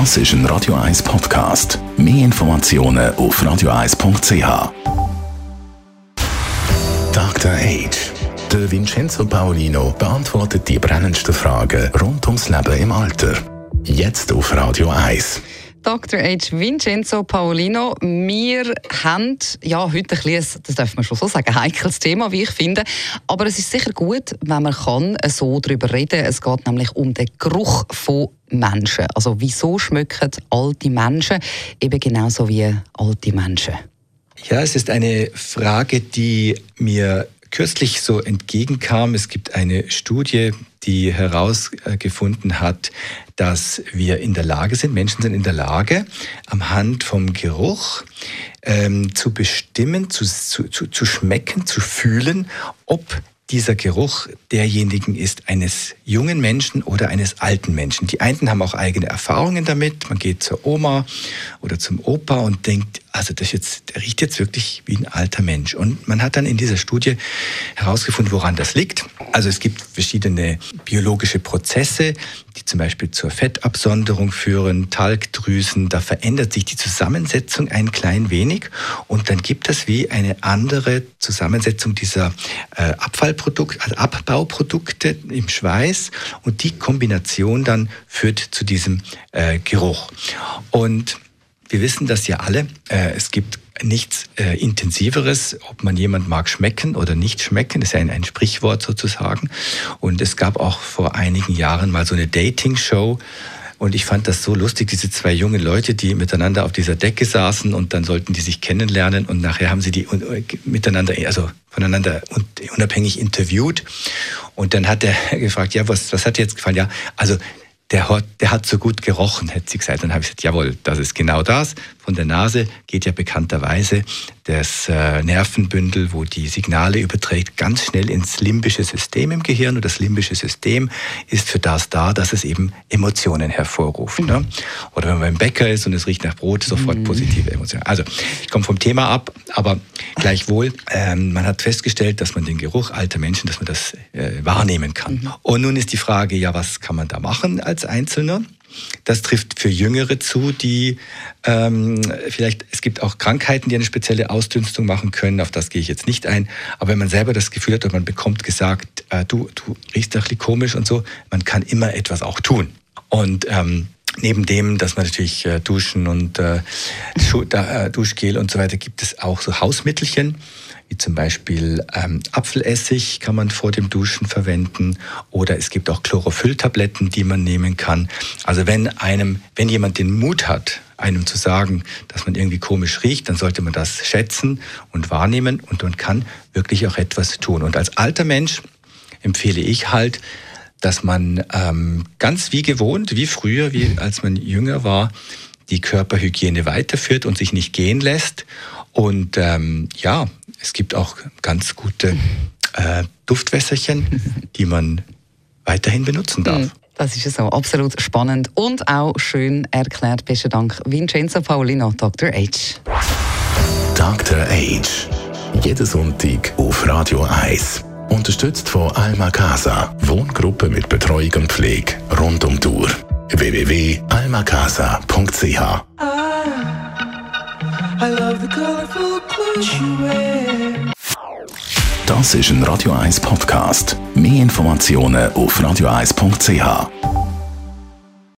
Das ist ein Radio 1 Podcast. Mehr Informationen auf radio1.ch. Dr. Age. Der Vincenzo Paolino beantwortet die brennendsten Fragen rund ums Leben im Alter. Jetzt auf Radio 1. Dr. H. Vincenzo Paolino. Wir haben ja, heute ein bisschen, das darf man schon so sagen, ein heikles Thema, wie ich finde. Aber es ist sicher gut, wenn man kann, so darüber reden kann. Es geht nämlich um den Geruch von Menschen. Also wieso schmecken alte Menschen eben genauso wie alte Menschen? Ja, es ist eine Frage, die mir kürzlich so entgegenkam. Es gibt eine Studie, die herausgefunden hat, dass wir in der Lage sind, Menschen sind in der Lage, am Hand vom Geruch ähm, zu bestimmen, zu, zu, zu schmecken, zu fühlen, ob dieser Geruch derjenigen ist eines jungen Menschen oder eines alten Menschen. Die einen haben auch eigene Erfahrungen damit. Man geht zur Oma oder zum Opa und denkt, also das jetzt, der riecht jetzt wirklich wie ein alter Mensch. Und man hat dann in dieser Studie herausgefunden, woran das liegt. Also es gibt verschiedene biologische Prozesse, die zum Beispiel zur Fettabsonderung führen, Talgdrüsen. Da verändert sich die Zusammensetzung ein klein wenig und dann gibt es wie eine andere Zusammensetzung dieser äh, Abfallprodukte, also Abbauprodukte im Schweiß und die Kombination dann führt zu diesem äh, Geruch. Und wir wissen das ja alle. Äh, es gibt nichts äh, Intensiveres, ob man jemand mag schmecken oder nicht schmecken. Das ist ja ein, ein Sprichwort sozusagen. Und es gab auch vor einigen Jahren mal so eine Dating-Show. Und ich fand das so lustig, diese zwei jungen Leute, die miteinander auf dieser Decke saßen und dann sollten die sich kennenlernen und nachher haben sie die miteinander, also voneinander unabhängig interviewt. Und dann hat er gefragt, ja, was, was hat dir jetzt gefallen? Ja, also der hat, der hat so gut gerochen, hätte sie gesagt. Dann habe ich gesagt, jawohl, das ist genau das. Von der Nase geht ja bekannterweise das äh, Nervenbündel, wo die Signale überträgt, ganz schnell ins limbische System im Gehirn. Und das limbische System ist für das da, dass es eben Emotionen hervorruft. Ne? Mhm. Oder wenn man beim Bäcker ist und es riecht nach Brot, sofort mhm. positive Emotionen. Also ich komme vom Thema ab, aber gleichwohl, ähm, man hat festgestellt, dass man den Geruch alter Menschen, dass man das äh, wahrnehmen kann. Mhm. Und nun ist die Frage, ja, was kann man da machen als Einzelner? Das trifft für Jüngere zu, die ähm, vielleicht, es gibt auch Krankheiten, die eine spezielle Ausdünstung machen können, auf das gehe ich jetzt nicht ein. Aber wenn man selber das Gefühl hat und man bekommt gesagt, äh, du, du riechst doch komisch und so, man kann immer etwas auch tun. Und ähm, Neben dem, dass man natürlich äh, Duschen und äh, äh, Duschgel und so weiter gibt es auch so Hausmittelchen, wie zum Beispiel ähm, Apfelessig kann man vor dem Duschen verwenden oder es gibt auch Chlorophylltabletten, die man nehmen kann. Also wenn einem, wenn jemand den Mut hat, einem zu sagen, dass man irgendwie komisch riecht, dann sollte man das schätzen und wahrnehmen und man kann wirklich auch etwas tun. Und als alter Mensch empfehle ich halt, dass man ähm, ganz wie gewohnt, wie früher, wie als man jünger war, die Körperhygiene weiterführt und sich nicht gehen lässt. Und ähm, ja, es gibt auch ganz gute äh, Duftwässerchen, die man weiterhin benutzen darf. Hm, das ist so absolut spannend und auch schön erklärt. Besten Dank, Vincenzo Paulino, Dr. H. Dr. H. Jeden Sonntag auf Radio 1. Unterstützt von Alma Casa, Wohngruppe mit Betreuung und Pflege rund um die Uhr. www.almacasa.ch Das ist ein Radio 1 Podcast. Mehr Informationen auf radio1.ch.